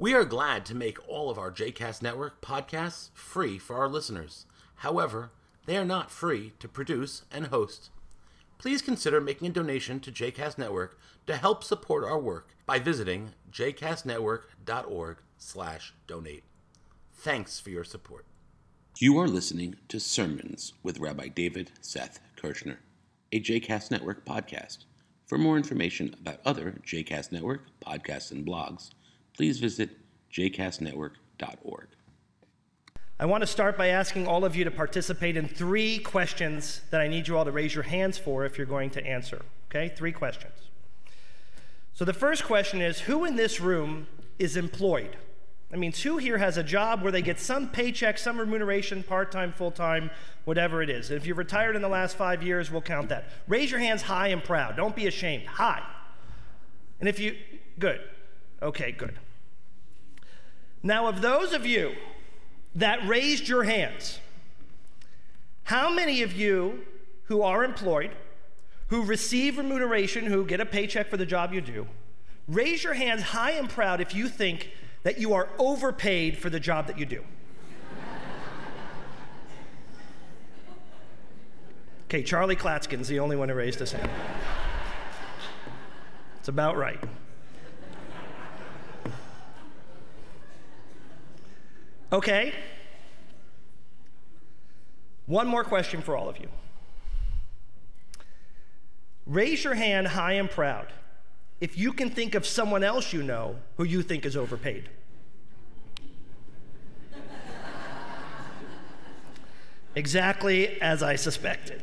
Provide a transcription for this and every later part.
We are glad to make all of our JCast Network podcasts free for our listeners. However, they are not free to produce and host. Please consider making a donation to JCast Network to help support our work by visiting jcastnetwork.org/donate. Thanks for your support. You are listening to Sermons with Rabbi David Seth Kirshner, a JCast Network podcast. For more information about other JCast Network podcasts and blogs, please visit jcastnetwork.org. I want to start by asking all of you to participate in three questions that I need you all to raise your hands for if you're going to answer. Okay? Three questions. So the first question is Who in this room is employed? That means who here has a job where they get some paycheck, some remuneration, part time, full time, whatever it is. And if you've retired in the last five years, we'll count that. Raise your hands high and proud. Don't be ashamed. High. And if you, good. Okay, good. Now, of those of you that raised your hands, how many of you who are employed, who receive remuneration, who get a paycheck for the job you do, raise your hands high and proud if you think that you are overpaid for the job that you do? Okay, Charlie Klatskin's the only one who raised his hand. It's about right. Okay? One more question for all of you. Raise your hand high and proud if you can think of someone else you know who you think is overpaid. exactly as I suspected.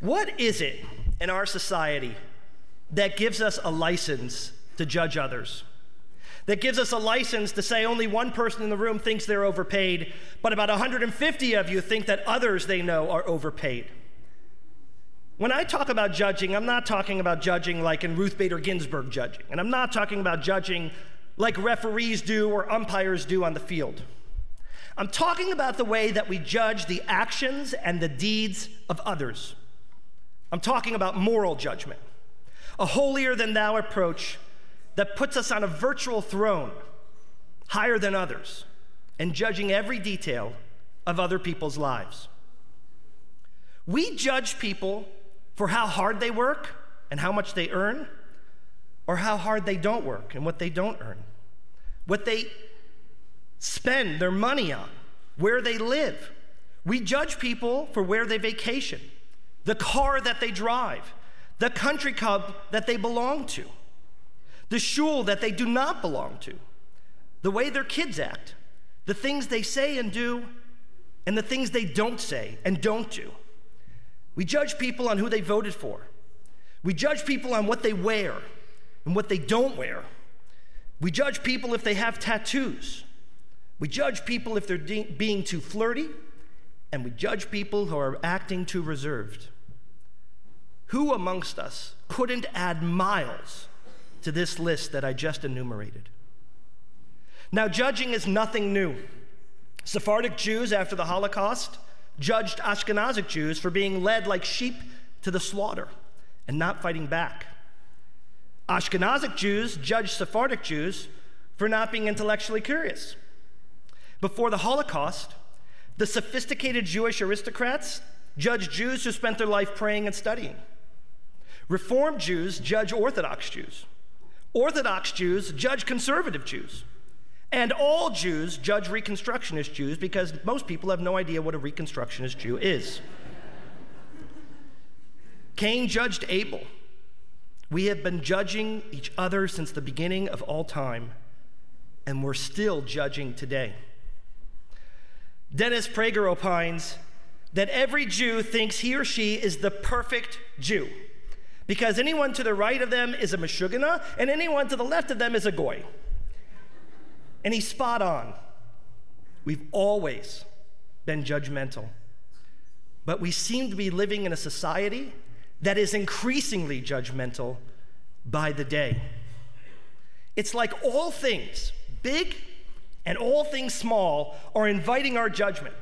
What is it in our society that gives us a license to judge others? That gives us a license to say only one person in the room thinks they're overpaid, but about 150 of you think that others they know are overpaid. When I talk about judging, I'm not talking about judging like in Ruth Bader Ginsburg judging, and I'm not talking about judging like referees do or umpires do on the field. I'm talking about the way that we judge the actions and the deeds of others. I'm talking about moral judgment, a holier than thou approach that puts us on a virtual throne higher than others and judging every detail of other people's lives. We judge people for how hard they work and how much they earn, or how hard they don't work and what they don't earn, what they spend their money on, where they live. We judge people for where they vacation, the car that they drive, the country club that they belong to the shul that they do not belong to, the way their kids act, the things they say and do, and the things they don't say and don't do. We judge people on who they voted for. We judge people on what they wear and what they don't wear. We judge people if they have tattoos. We judge people if they're de- being too flirty. And we judge people who are acting too reserved. Who amongst us couldn't add miles to this list that I just enumerated. Now, judging is nothing new. Sephardic Jews after the Holocaust judged Ashkenazic Jews for being led like sheep to the slaughter and not fighting back. Ashkenazic Jews judged Sephardic Jews for not being intellectually curious. Before the Holocaust, the sophisticated Jewish aristocrats judged Jews who spent their life praying and studying. Reformed Jews judge Orthodox Jews. Orthodox Jews judge conservative Jews. And all Jews judge Reconstructionist Jews because most people have no idea what a Reconstructionist Jew is. Cain judged Abel. We have been judging each other since the beginning of all time, and we're still judging today. Dennis Prager opines that every Jew thinks he or she is the perfect Jew because anyone to the right of them is a Meshugana, and anyone to the left of them is a Goy. And he's spot on. We've always been judgmental. But we seem to be living in a society that is increasingly judgmental by the day. It's like all things, big and all things small, are inviting our judgment.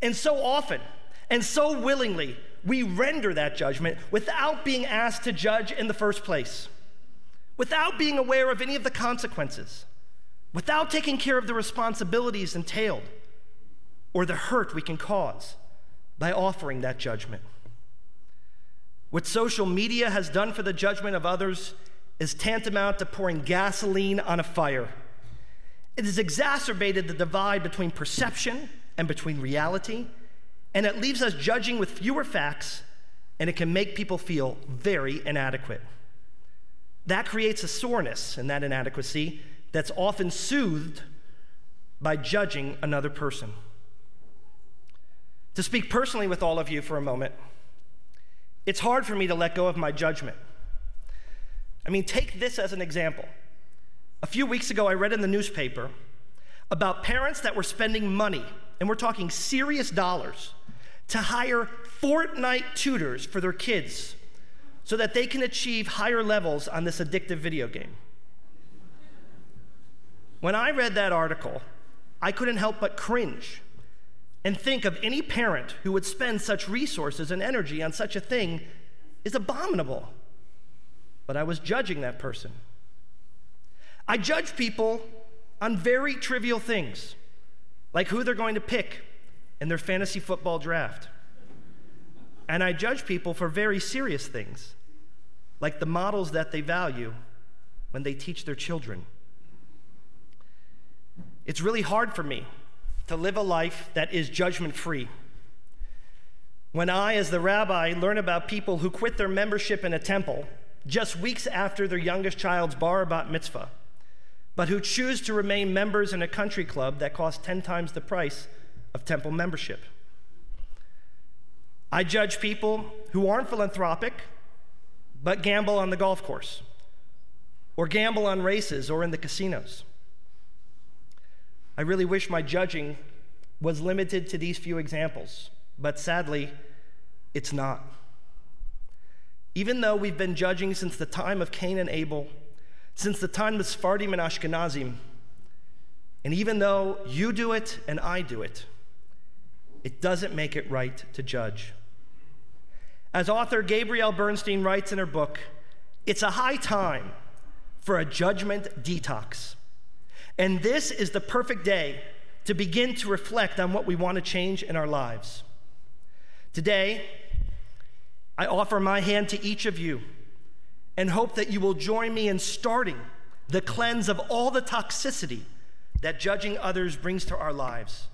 And so often and so willingly, we render that judgment without being asked to judge in the first place. without being aware of any of the consequences, without taking care of the responsibilities entailed or the hurt we can cause by offering that judgment. What social media has done for the judgment of others is tantamount to pouring gasoline on a fire. It has exacerbated the divide between perception and between reality, and it leaves us judging with fewer facts, and it can make people feel very inadequate. That creates a soreness in that inadequacy that's often soothed by judging another person. To speak personally with all of you for a moment, it's hard for me to let go of my judgment. I mean, take this as an example. A few weeks ago, I read in the newspaper about parents that were spending money, and we're talking serious dollars, to hire Fortnite tutors for their kids so that they can achieve higher levels on this addictive video game. When I read that article, I couldn't help but cringe and think of any parent who would spend such resources and energy on such a thing is abominable. But I was judging that person. I judge people on very trivial things, like who they're going to pick in their fantasy football draft. And I judge people for very serious things, like the models that they value when they teach their children. It's really hard for me to live a life that is judgment free. When I, as the rabbi, learn about people who quit their membership in a temple just weeks after their youngest child's bar bat mitzvah, but who choose to remain members in a country club that costs 10 times the price of temple membership. I judge people who aren't philanthropic, but gamble on the golf course, or gamble on races or in the casinos. I really wish my judging was limited to these few examples, but sadly, it's not. Even though we've been judging since the time of Cain and Abel, since the time of Sephardim and Ashkenazim, and even though you do it and I do it, it doesn't make it right to judge. As author Gabrielle Bernstein writes in her book, it's a high time for a judgment detox. And this is the perfect day to begin to reflect on what we want to change in our lives. Today, I offer my hand to each of you and hope that you will join me in starting the cleanse of all the toxicity that judging others brings to our lives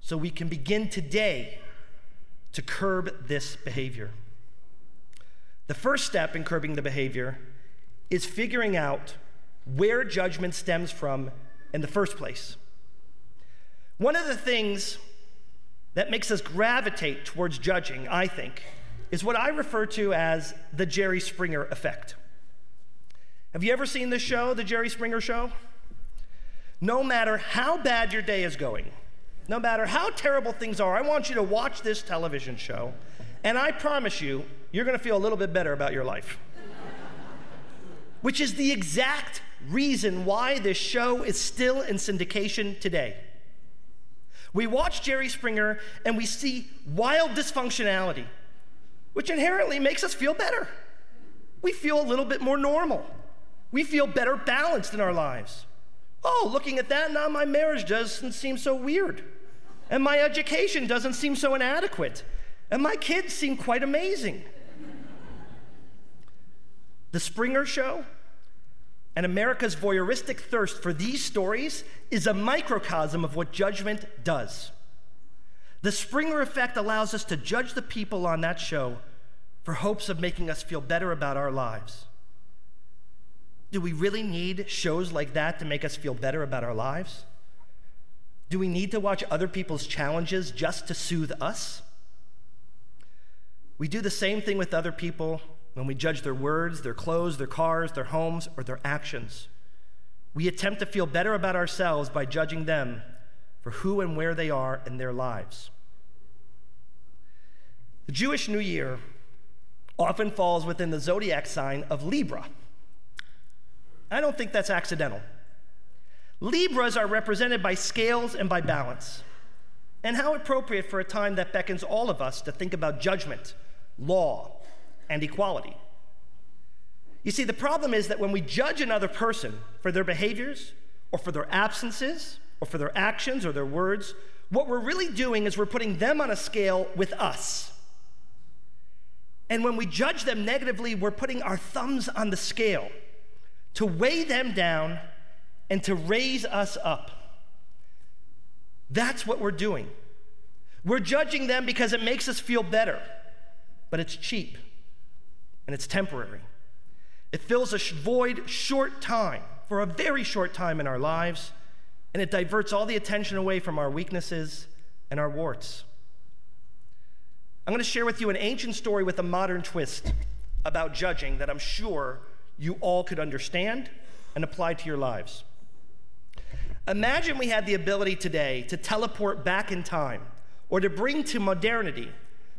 so we can begin today to curb this behavior. The first step in curbing the behavior is figuring out where judgment stems from in the first place. One of the things that makes us gravitate towards judging, I think, is what I refer to as the Jerry Springer effect. Have you ever seen this show, The Jerry Springer Show? No matter how bad your day is going, no matter how terrible things are, I want you to watch this television show, and I promise you, you're gonna feel a little bit better about your life. Which is the exact reason why this show is still in syndication today. We watch Jerry Springer and we see wild dysfunctionality, which inherently makes us feel better. We feel a little bit more normal. We feel better balanced in our lives. Oh, looking at that, now my marriage doesn't seem so weird. And my education doesn't seem so inadequate. And my kids seem quite amazing. The Springer Show and America's voyeuristic thirst for these stories is a microcosm of what judgment does. The Springer effect allows us to judge the people on that show for hopes of making us feel better about our lives. Do we really need shows like that to make us feel better about our lives? Do we need to watch other people's challenges just to soothe us? We do the same thing with other people when we judge their words, their clothes, their cars, their homes, or their actions. We attempt to feel better about ourselves by judging them for who and where they are in their lives. The Jewish New Year often falls within the zodiac sign of Libra. I don't think that's accidental. Libras are represented by scales and by balance. And how appropriate for a time that beckons all of us to think about judgment, law, and equality. You see, the problem is that when we judge another person for their behaviors, or for their absences, or for their actions or their words, what we're really doing is we're putting them on a scale with us. And when we judge them negatively, we're putting our thumbs on the scale to weigh them down and to raise us up. That's what we're doing. We're judging them because it makes us feel better, but it's cheap and it's temporary. It fills a void short time, for a very short time in our lives, and it diverts all the attention away from our weaknesses and our warts. I'm going to share with you an ancient story with a modern twist about judging that I'm sure you all could understand and apply to your lives. Imagine we had the ability today to teleport back in time or to bring to modernity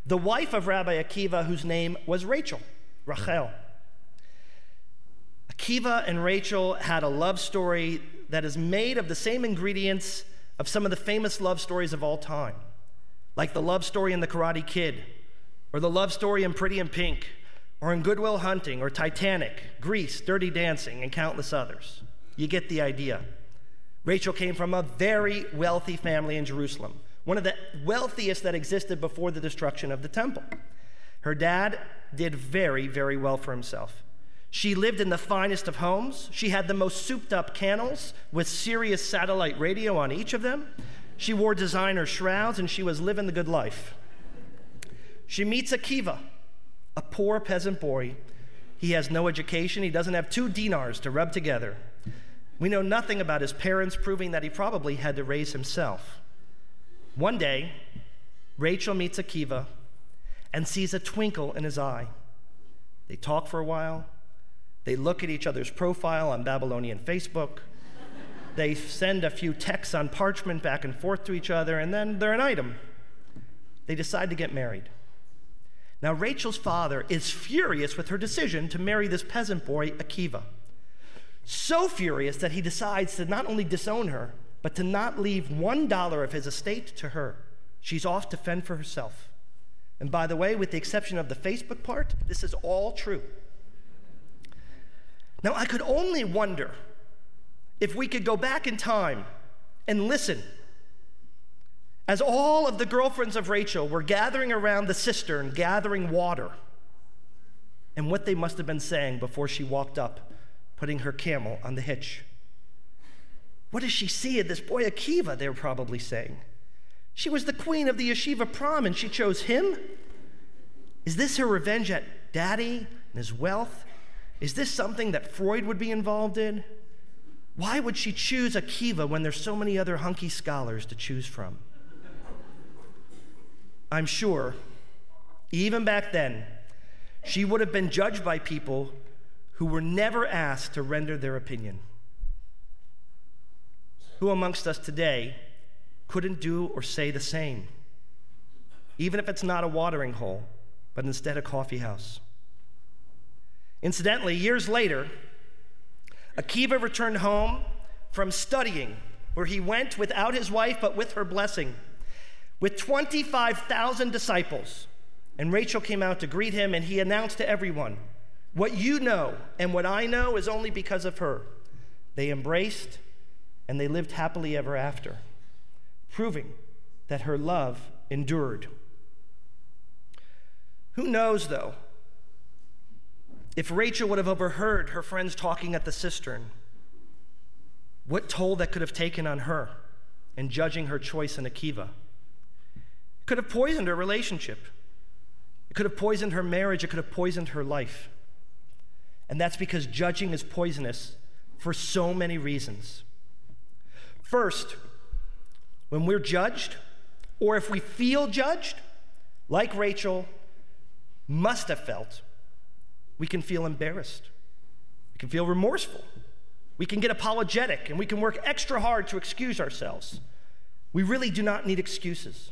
the wife of Rabbi Akiva, whose name was Rachel, Rachel. Akiva and Rachel had a love story that is made of the same ingredients of some of the famous love stories of all time, like the love story in The Karate Kid, or the love story in Pretty in Pink, or in Good Will Hunting, or Titanic, Grease, Dirty Dancing, and countless others. You get the idea. Rachel came from a very wealthy family in Jerusalem, one of the wealthiest that existed before the destruction of the temple. Her dad did very, very well for himself. She lived in the finest of homes. She had the most souped up candles with Sirius satellite radio on each of them. She wore designer shrouds and she was living the good life. She meets Akiva, a poor peasant boy. He has no education, he doesn't have two dinars to rub together. We know nothing about his parents, proving that he probably had to raise himself. One day, Rachel meets Akiva and sees a twinkle in his eye. They talk for a while. They look at each other's profile on Babylonian Facebook. they send a few texts on parchment back and forth to each other, and then they're an item. They decide to get married. Now, Rachel's father is furious with her decision to marry this peasant boy, Akiva. So furious that he decides to not only disown her, but to not leave one dollar of his estate to her. She's off to fend for herself. And by the way, with the exception of the Facebook part, this is all true. Now, I could only wonder if we could go back in time and listen as all of the girlfriends of Rachel were gathering around the cistern, gathering water, and what they must have been saying before she walked up, putting her camel on the hitch. What does she see in this boy Akiva? They were probably saying. She was the queen of the yeshiva prom and she chose him? Is this her revenge at daddy and his wealth is this something that Freud would be involved in? Why would she choose Akiva when there's so many other hunky scholars to choose from? I'm sure, even back then, she would have been judged by people who were never asked to render their opinion. Who amongst us today couldn't do or say the same? Even if it's not a watering hole, but instead a coffee house. Incidentally, years later, Akiva returned home from studying, where he went without his wife but with her blessing, with 25,000 disciples. And Rachel came out to greet him, and he announced to everyone, What you know and what I know is only because of her. They embraced and they lived happily ever after, proving that her love endured. Who knows, though, if Rachel would have overheard her friends talking at the cistern, what toll that could have taken on her in judging her choice in Akiva? Could have poisoned her relationship. It could have poisoned her marriage. It could have poisoned her life. And that's because judging is poisonous for so many reasons. First, when we're judged, or if we feel judged, like Rachel must have felt, we can feel embarrassed. We can feel remorseful. We can get apologetic and we can work extra hard to excuse ourselves. We really do not need excuses.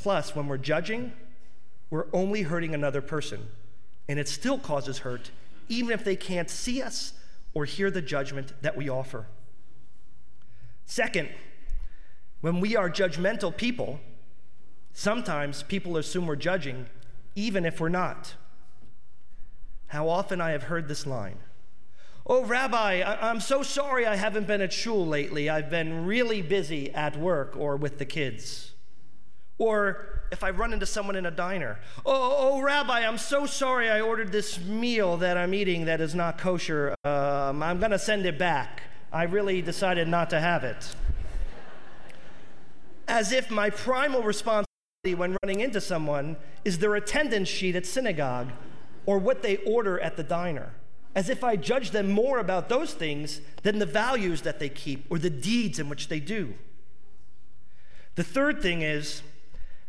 Plus, when we're judging, we're only hurting another person, and it still causes hurt, even if they can't see us or hear the judgment that we offer. Second, when we are judgmental people, sometimes people assume we're judging, even if we're not. how often I have heard this line Oh, Rabbi, I- am so sorry I haven't been at shul lately. I've been really busy at work or with the kids. Or if I run into someone in a diner, oh, oh, Rabbi, I'm so sorry I ordered this meal that I'm eating that is not kosher. Um, I'm going to send it back. I really decided not to have it. As if my primal responsibility when running into someone is their attendance sheet at synagogue or what they order at the diner. As if I judge them more about those things than the values that they keep or the deeds in which they do. The third thing is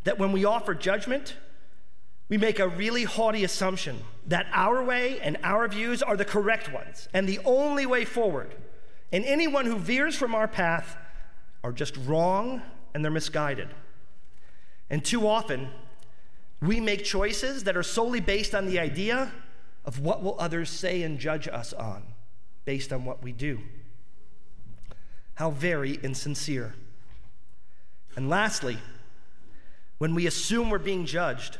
that when we offer judgment, we make a really haughty assumption that our way and our views are the correct ones and the only way forward. And anyone who veers from our path are just wrong and they're misguided. And too often, we make choices that are solely based on the idea of what will others say and judge us on based on what we do. How very insincere. And lastly, when we assume we're being judged,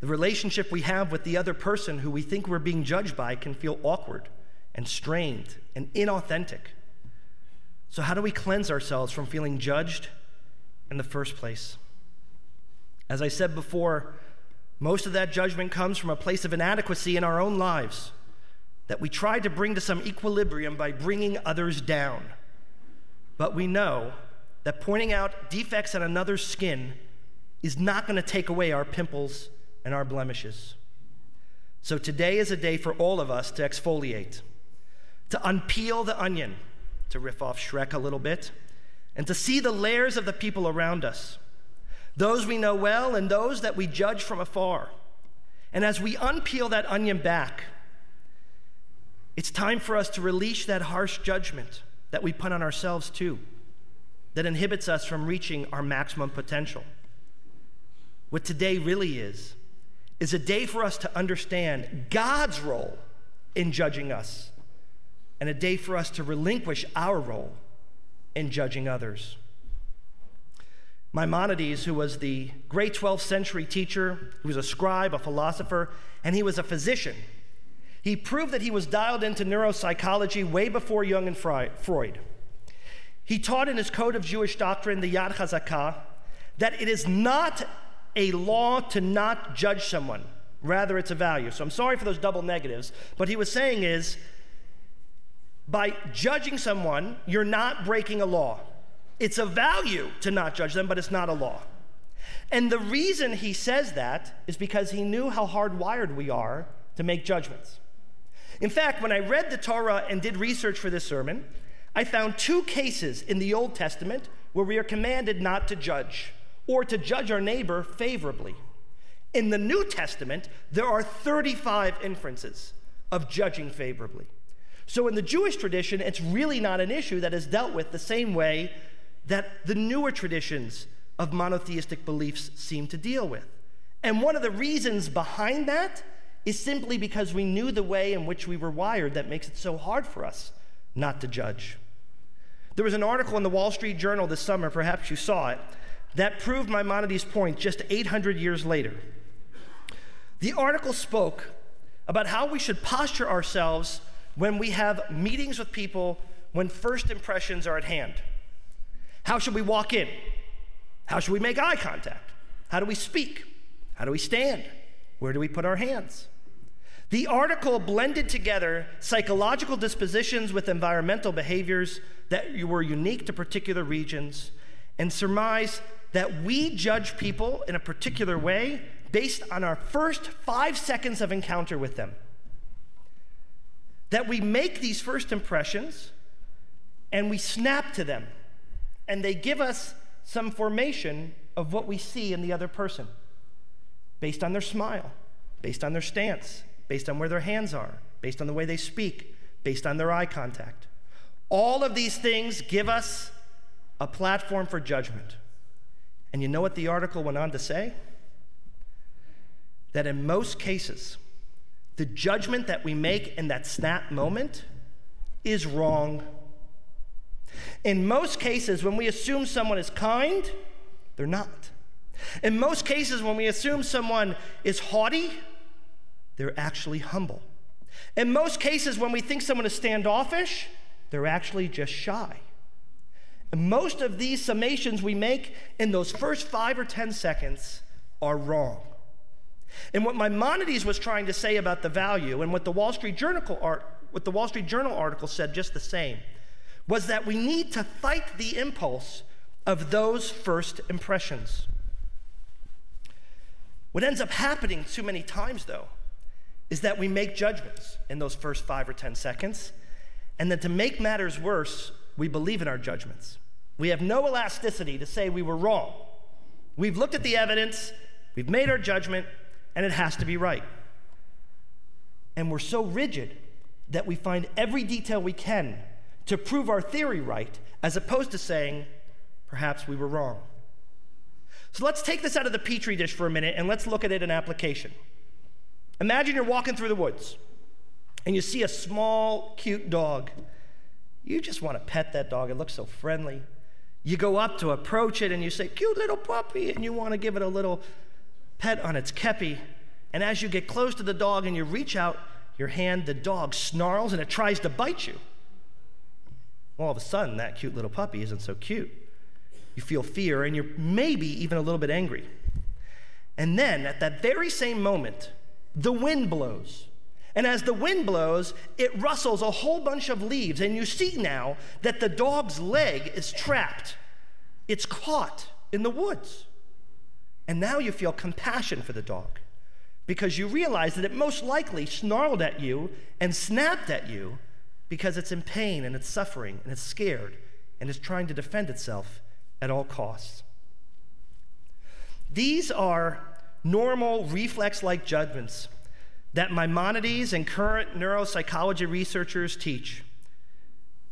the relationship we have with the other person who we think we're being judged by can feel awkward and strained and inauthentic. So, how do we cleanse ourselves from feeling judged in the first place? As I said before, most of that judgment comes from a place of inadequacy in our own lives that we try to bring to some equilibrium by bringing others down. But we know that pointing out defects on another's skin is not going to take away our pimples and our blemishes. So today is a day for all of us to exfoliate, to unpeel the onion, to riff off Shrek a little bit, and to see the layers of the people around us, those we know well and those that we judge from afar. And as we unpeel that onion back, it's time for us to release that harsh judgment that we put on ourselves too that inhibits us from reaching our maximum potential. What today really is, is a day for us to understand God's role in judging us, and a day for us to relinquish our role in judging others. Maimonides, who was the great 12th century teacher, he was a scribe, a philosopher, and he was a physician. He proved that he was dialed into neuropsychology way before Jung and Freud. He taught in his Code of Jewish Doctrine, the Yad Chazakah, that it is not a law to not judge someone, rather, it's a value. So I'm sorry for those double negatives, but he was saying is by judging someone, you're not breaking a law. It's a value to not judge them, but it's not a law. And the reason he says that is because he knew how hardwired we are to make judgments. In fact, when I read the Torah and did research for this sermon, I found two cases in the Old Testament where we are commanded not to judge or to judge our neighbor favorably. In the New Testament, there are 35 inferences of judging favorably. So, in the Jewish tradition, it's really not an issue that is dealt with the same way that the newer traditions of monotheistic beliefs seem to deal with. And one of the reasons behind that is simply because we knew the way in which we were wired that makes it so hard for us not to judge. There was an article in the Wall Street Journal this summer, perhaps you saw it, that proved Maimonides' point just 800 years later. The article spoke about how we should posture ourselves when we have meetings with people when first impressions are at hand. How should we walk in? How should we make eye contact? How do we speak? How do we stand? Where do we put our hands? The article blended together psychological dispositions with environmental behaviors that were unique to particular regions and surmised that we judge people in a particular way based on our first five seconds of encounter with them. That we make these first impressions and we snap to them, and they give us some formation of what we see in the other person based on their smile, based on their stance, based on where their hands are, based on the way they speak, based on their eye contact. All of these things give us a platform for judgment. And you know what the article went on to say? That in most cases, the judgment that we make in that snap moment is wrong. In most cases, when we assume someone is kind, they're not. In most cases, when we assume someone is haughty, they're actually humble. In most cases, when we think someone is standoffish, they're actually just shy. And most of these summations we make in those first five or 10 seconds are wrong. And what Maimonides was trying to say about the value, and what the Wall Street Journal, art, what the Wall Street Journal article said just the same, was that we need to fight the impulse of those first impressions. What ends up happening too many times, though, is that we make judgments in those first five or 10 seconds, and then to make matters worse, we believe in our judgments. We have no elasticity to say we were wrong. We've looked at the evidence, we've made our judgment, and it has to be right. And we're so rigid that we find every detail we can to prove our theory right, as opposed to saying, perhaps we were wrong. So let's take this out of the petri dish for a minute and let's look at it in application. Imagine you're walking through the woods and you see a small, cute dog. You just want to pet that dog. It looks so friendly. You go up to approach it and you say, cute little puppy, and you want to give it a little pet on its kepi. And as you get close to the dog and you reach out your hand, the dog snarls and it tries to bite you. All of a sudden, that cute little puppy isn't so cute. You feel fear and you're maybe even a little bit angry. And then at that very same moment, the wind blows. And as the wind blows, it rustles a whole bunch of leaves. And you see now that the dog's leg is trapped, it's caught in the woods. And now you feel compassion for the dog because you realize that it most likely snarled at you and snapped at you because it's in pain and it's suffering and it's scared and it's trying to defend itself at all costs. These are normal reflex like judgments that Maimonides and current neuropsychology researchers teach.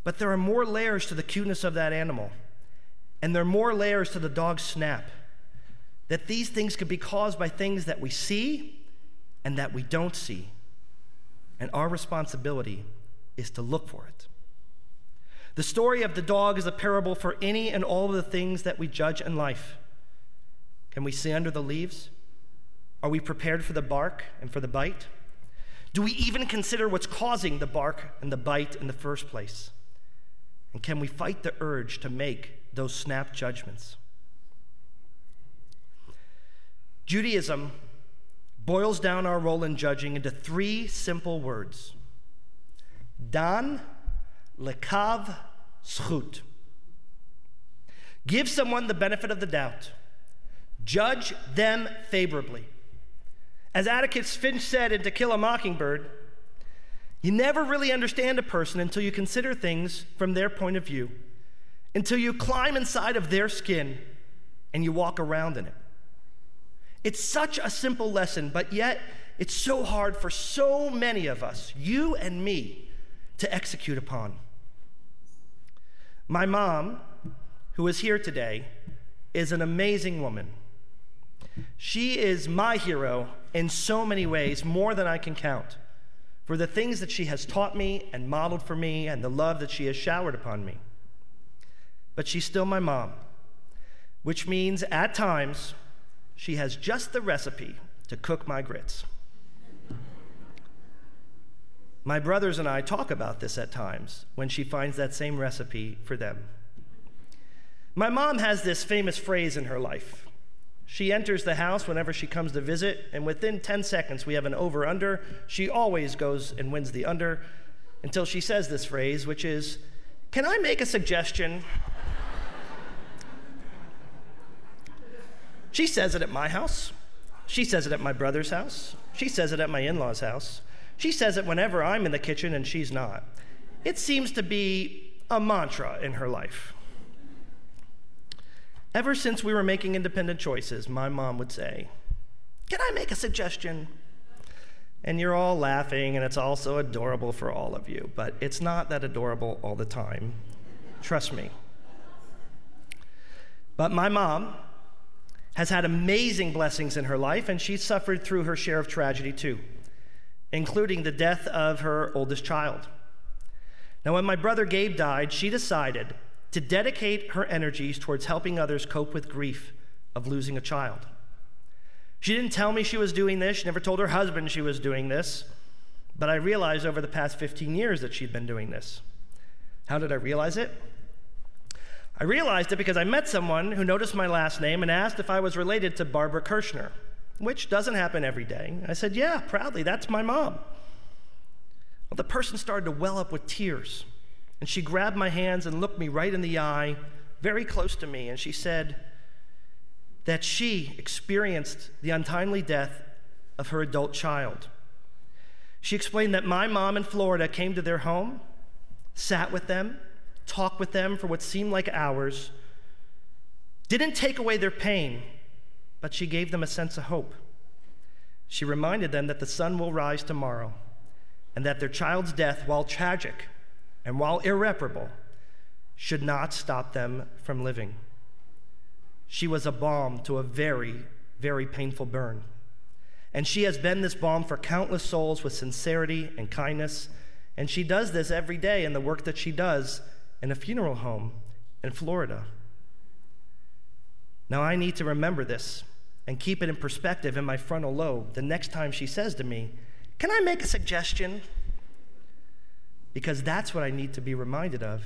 But there are more layers to the cuteness of that animal, and there are more layers to the dog's snap. That these things could be caused by things that we see and that we don't see. And our responsibility is to look for it. The story of the dog is a parable for any and all of the things that we judge in life. Can we see under the leaves? Are we prepared for the bark and for the bite? Do we even consider what's causing the bark and the bite in the first place? And can we fight the urge to make those snap judgments? Judaism boils down our role in judging into three simple words Dan, Lekav, Zchut. Give someone the benefit of the doubt. Judge them favorably. As Atticus Finch said in To Kill a Mockingbird, you never really understand a person until you consider things from their point of view, until you climb inside of their skin and you walk around in it. It's such a simple lesson, but yet it's so hard for so many of us, you and me, to execute upon. My mom, who is here today, is an amazing woman. She is my hero in so many ways, more than I can count, for the things that she has taught me and modeled for me and the love that she has showered upon me. But she's still my mom, which means at times she has just the recipe to cook my grits. My brothers and I talk about this at times when she finds that same recipe for them. My mom has this famous phrase in her life she enters the house whenever she comes to visit, and within 10 seconds, we have an over under. She always goes and wins the under until she says this phrase, which is Can I make a suggestion? she says it at my house. She says it at my brother's house. She says it at my in law's house. She says it whenever I'm in the kitchen and she's not. It seems to be a mantra in her life. Ever since we were making independent choices, my mom would say, Can I make a suggestion? And you're all laughing, and it's also adorable for all of you, but it's not that adorable all the time. Trust me. But my mom has had amazing blessings in her life, and she's suffered through her share of tragedy too, including the death of her oldest child. Now, when my brother Gabe died, she decided to dedicate her energies towards helping others cope with grief of losing a child. She didn't tell me she was doing this. She never told her husband she was doing this. But I realized over the past 15 years that she'd been doing this. How did I realize it? I realized it because I met someone who noticed my last name and asked if I was related to Barbara Kirshner, which doesn't happen every day. I said, Yeah, proudly, that's my mom. Well, the person started to well up with tears, and she grabbed my hands and looked me right in the eye, very close to me, and she said that she experienced the untimely death of her adult child. She explained that my mom in Florida came to their home, sat with them, talked with them for what seemed like hours, didn't take away their pain, but she gave them a sense of hope. She reminded them that the sun will rise tomorrow and that their child's death, while tragic and while irreparable, should not stop them from living. She was a balm to a very, very painful burn. And she has been this balm for countless souls with sincerity and kindness. And she does this every day in the work that she does in a funeral home in Florida. Now, I need to remember this and keep it in perspective in my frontal lobe the next time she says to me, Can I make a suggestion? Because that's what I need to be reminded of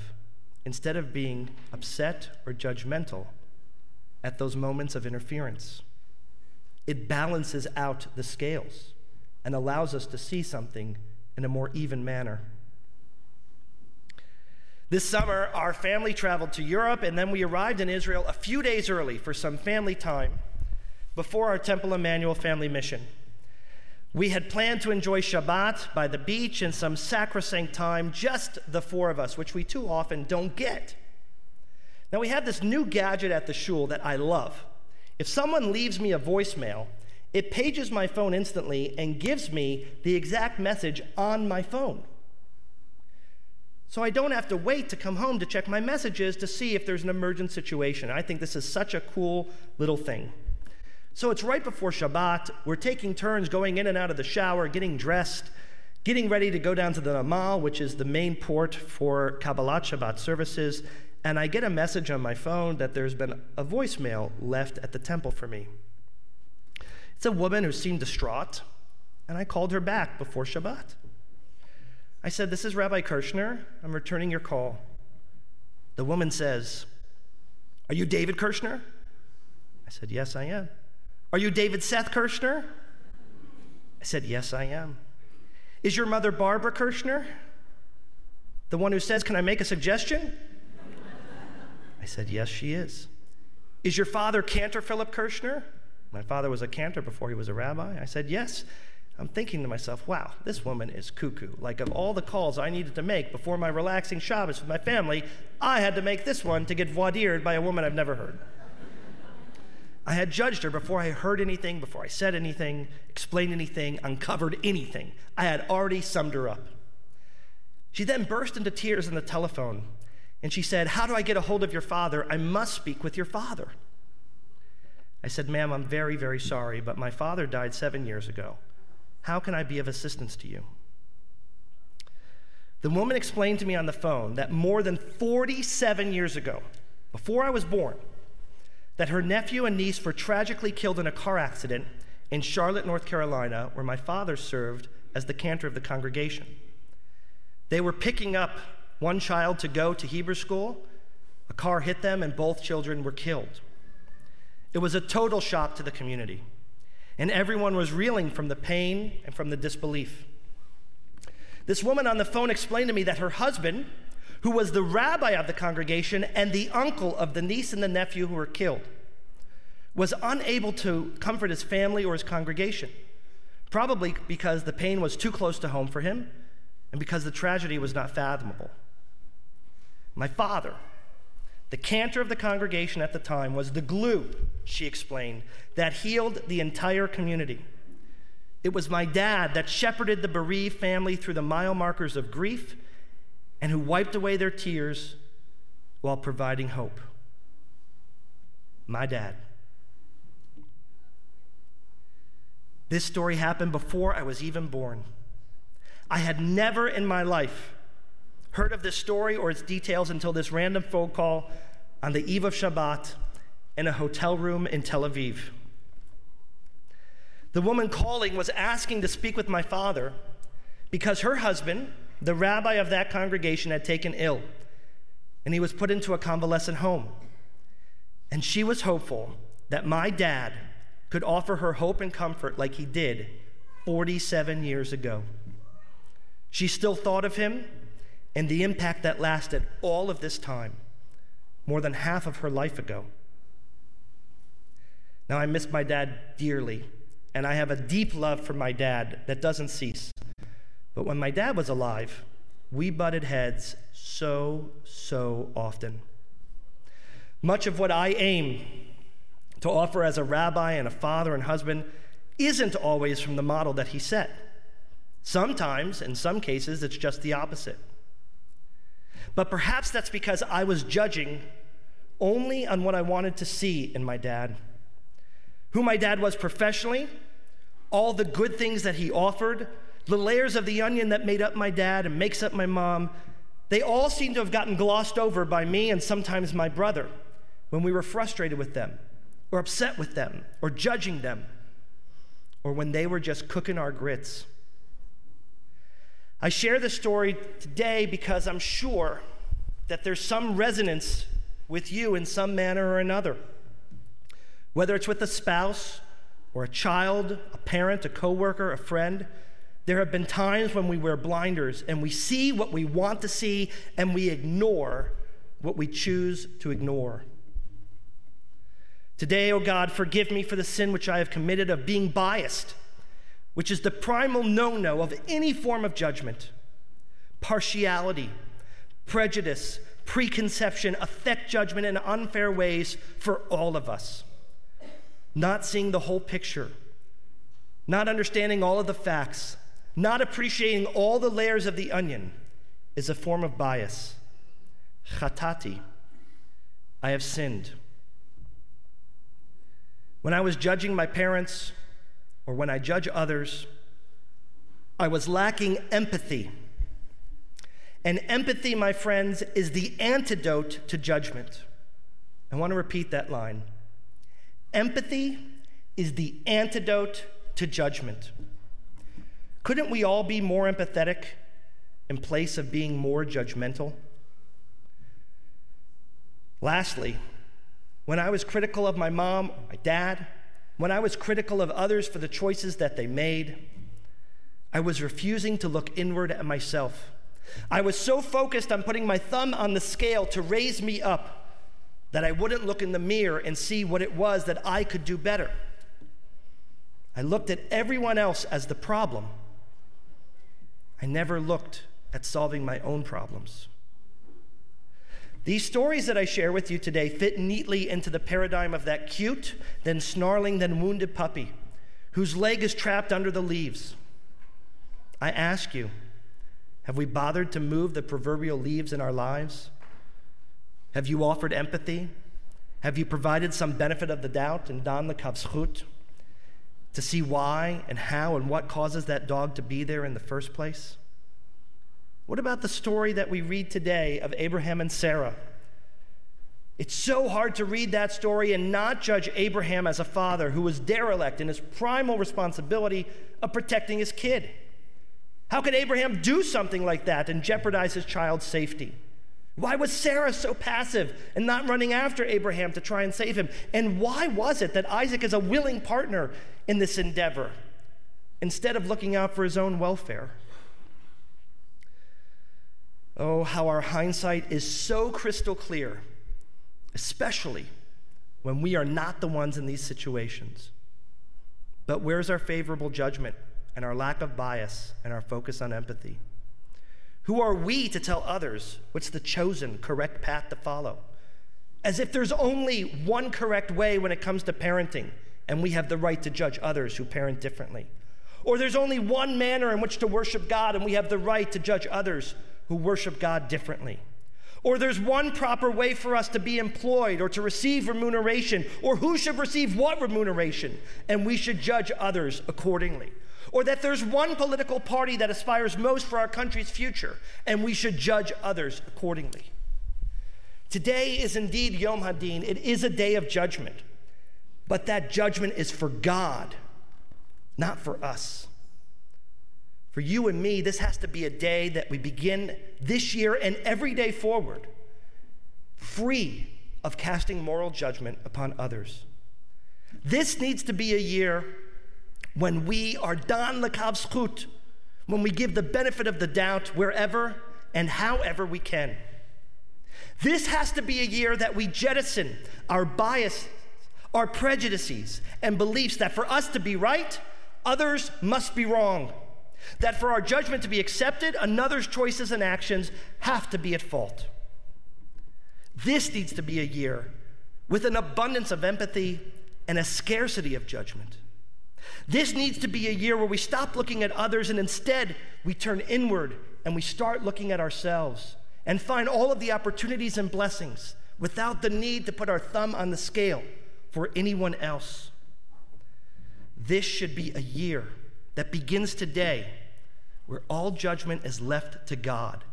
instead of being upset or judgmental at those moments of interference. It balances out the scales and allows us to see something in a more even manner. This summer, our family traveled to Europe, and then we arrived in Israel a few days early for some family time before our Temple Emanu-El family mission. We had planned to enjoy Shabbat by the beach and some sacrosanct time, just the four of us, which we too often don't get. Now, we have this new gadget at the shul that I love. If someone leaves me a voicemail, it pages my phone instantly and gives me the exact message on my phone so I don't have to wait to come home to check my messages to see if there's an emergent situation. I think this is such a cool little thing. So it's right before Shabbat. We're taking turns going in and out of the shower, getting dressed, getting ready to go down to the Namal, which is the main port for Kabbalat Shabbat services. And I get a message on my phone that there's been a voicemail left at the temple for me. It's a woman who seemed distraught, and I called her back before Shabbat. I said, This is Rabbi Kirshner. I'm returning your call. The woman says, Are you David Kirshner? I said, Yes, I am. Are you David Seth Kirshner? I said, Yes, I am. Is your mother Barbara Kirshner? The one who says, Can I make a suggestion? I said, Yes, she is. Is your father Cantor Philip Kirshner? My father was a cantor before he was a rabbi. I said, Yes. I'm thinking to myself, wow, this woman is cuckoo. Like, of all the calls I needed to make before my relaxing Shabbos with my family, I had to make this one to get voir dired by a woman I've never heard. I had judged her before I heard anything, before I said anything, explained anything, uncovered anything. I had already summed her up. She then burst into tears on the telephone and she said, How do I get a hold of your father? I must speak with your father. I said, Ma'am, I'm very, very sorry, but my father died seven years ago. How can I be of assistance to you? The woman explained to me on the phone that more than 47 years ago, before I was born, that her nephew and niece were tragically killed in a car accident in Charlotte, North Carolina, where my father served as the cantor of the congregation. They were picking up one child to go to Hebrew school. A car hit them, and both children were killed. It was a total shock to the community and everyone was reeling from the pain and from the disbelief. This woman on the phone explained to me that her husband, who was the rabbi of the congregation and the uncle of the niece and the nephew who were killed, was unable to comfort his family or his congregation, probably because the pain was too close to home for him and because the tragedy was not fathomable. My father, the cantor of the congregation at the time was the glue, she explained, that healed the entire community. It was my dad that shepherded the bereaved family through the mile markers of grief and who wiped away their tears while providing hope. My dad. This story happened before I was even born. I had never in my life heard of this story or its details until this random phone call on the eve of Shabbat in a hotel room in Tel Aviv. The woman calling was asking to speak with my father because her husband, the rabbi of that congregation, had taken ill and he was put into a convalescent home. And she was hopeful that my dad could offer her hope and comfort like he did 47 years ago. She still thought of him and the impact that lasted all of this time, more than half of her life ago. Now, I miss my dad dearly, and I have a deep love for my dad that doesn't cease. But when my dad was alive, we butted heads so, so often. Much of what I aim to offer as a rabbi and a father and husband isn't always from the model that he set. Sometimes, in some cases, it's just the opposite. But perhaps that's because I was judging only on what I wanted to see in my dad. Who my dad was professionally, all the good things that he offered, the layers of the onion that made up my dad and makes up my mom, they all seem to have gotten glossed over by me and sometimes my brother when we were frustrated with them, or upset with them, or judging them, or when they were just cooking our grits. I share this story today because I'm sure that there's some resonance with you in some manner or another. Whether it's with a spouse or a child, a parent, a coworker, a friend, there have been times when we wear blinders and we see what we want to see and we ignore what we choose to ignore. Today, O oh God, forgive me for the sin which I have committed of being biased which is the primal no no of any form of judgment. Partiality, prejudice, preconception affect judgment in unfair ways for all of us. Not seeing the whole picture, not understanding all of the facts, not appreciating all the layers of the onion is a form of bias. Chatati, I have sinned. When I was judging my parents, or when I judge others, I was lacking empathy. And empathy, my friends, is the antidote to judgment. I want to repeat that line. Empathy is the antidote to judgment. Couldn't we all be more empathetic in place of being more judgmental? Lastly, when I was critical of my mom, my dad, when I was critical of others for the choices that they made, I was refusing to look inward at myself. I was so focused on putting my thumb on the scale to raise me up that I wouldn't look in the mirror and see what it was that I could do better. I looked at everyone else as the problem. I never looked at solving my own problems. These stories that I share with you today fit neatly into the paradigm of that cute, then snarling, then wounded puppy whose leg is trapped under the leaves. I ask you, have we bothered to move the proverbial leaves in our lives? Have you offered empathy? Have you provided some benefit of the doubt and done the kaf zechut to see why and how and what causes that dog to be there in the first place? What about the story that we read today of Abraham and Sarah? It's so hard to read that story and not judge Abraham as a father who was derelict in his primal responsibility of protecting his kid. How could Abraham do something like that and jeopardize his child's safety? Why was Sarah so passive and not running after Abraham to try and save him? And why was it that Isaac is a willing partner in this endeavor instead of looking out for his own welfare? Oh, how our hindsight is so crystal clear, especially when we are not the ones in these situations. But where's our favorable judgment and our lack of bias and our focus on empathy? Who are we to tell others what's the chosen correct path to follow? As if there's only one correct way when it comes to parenting, and we have the right to judge others who parent differently. Or there's only one manner in which to worship God, and we have the right to judge others who worship God differently. Or there's one proper way for us to be employed or to receive remuneration, or who should receive what remuneration, and we should judge others accordingly. Or that there's one political party that aspires most for our country's future, and we should judge others accordingly. Today is indeed Yom Hadin, it is a day of judgment, but that judgment is for God, not for us. For you and me, this has to be a day that we begin this year and every day forward, free of casting moral judgment upon others. This needs to be a year when we are dan lekaf zechut, when we give the benefit of the doubt wherever and however we can. This has to be a year that we jettison our biases, our prejudices, and beliefs that for us to be right, others must be wrong. That for our judgment to be accepted, another's choices and actions have to be at fault. This needs to be a year with an abundance of empathy and a scarcity of judgment. This needs to be a year where we stop looking at others and instead we turn inward and we start looking at ourselves and find all of the opportunities and blessings without the need to put our thumb on the scale for anyone else. This should be a year that begins today where all judgment is left to God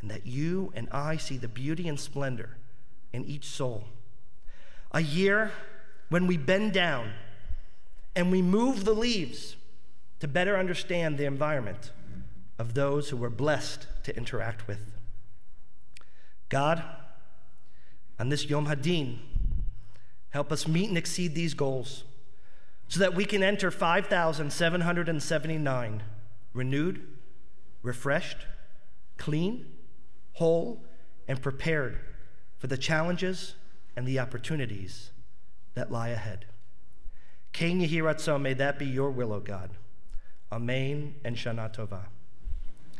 and that you and I see the beauty and splendor in each soul. A year when we bend down and we move the leaves to better understand the environment of those who we're blessed to interact with. God, on this Yom Hadin, help us meet and exceed these goals so that we can enter 5,779 renewed, refreshed, clean, whole, and prepared for the challenges and the opportunities that lie ahead. Ken Yehi Ratzon, may that be your will, O God. Amen and Shana Tova.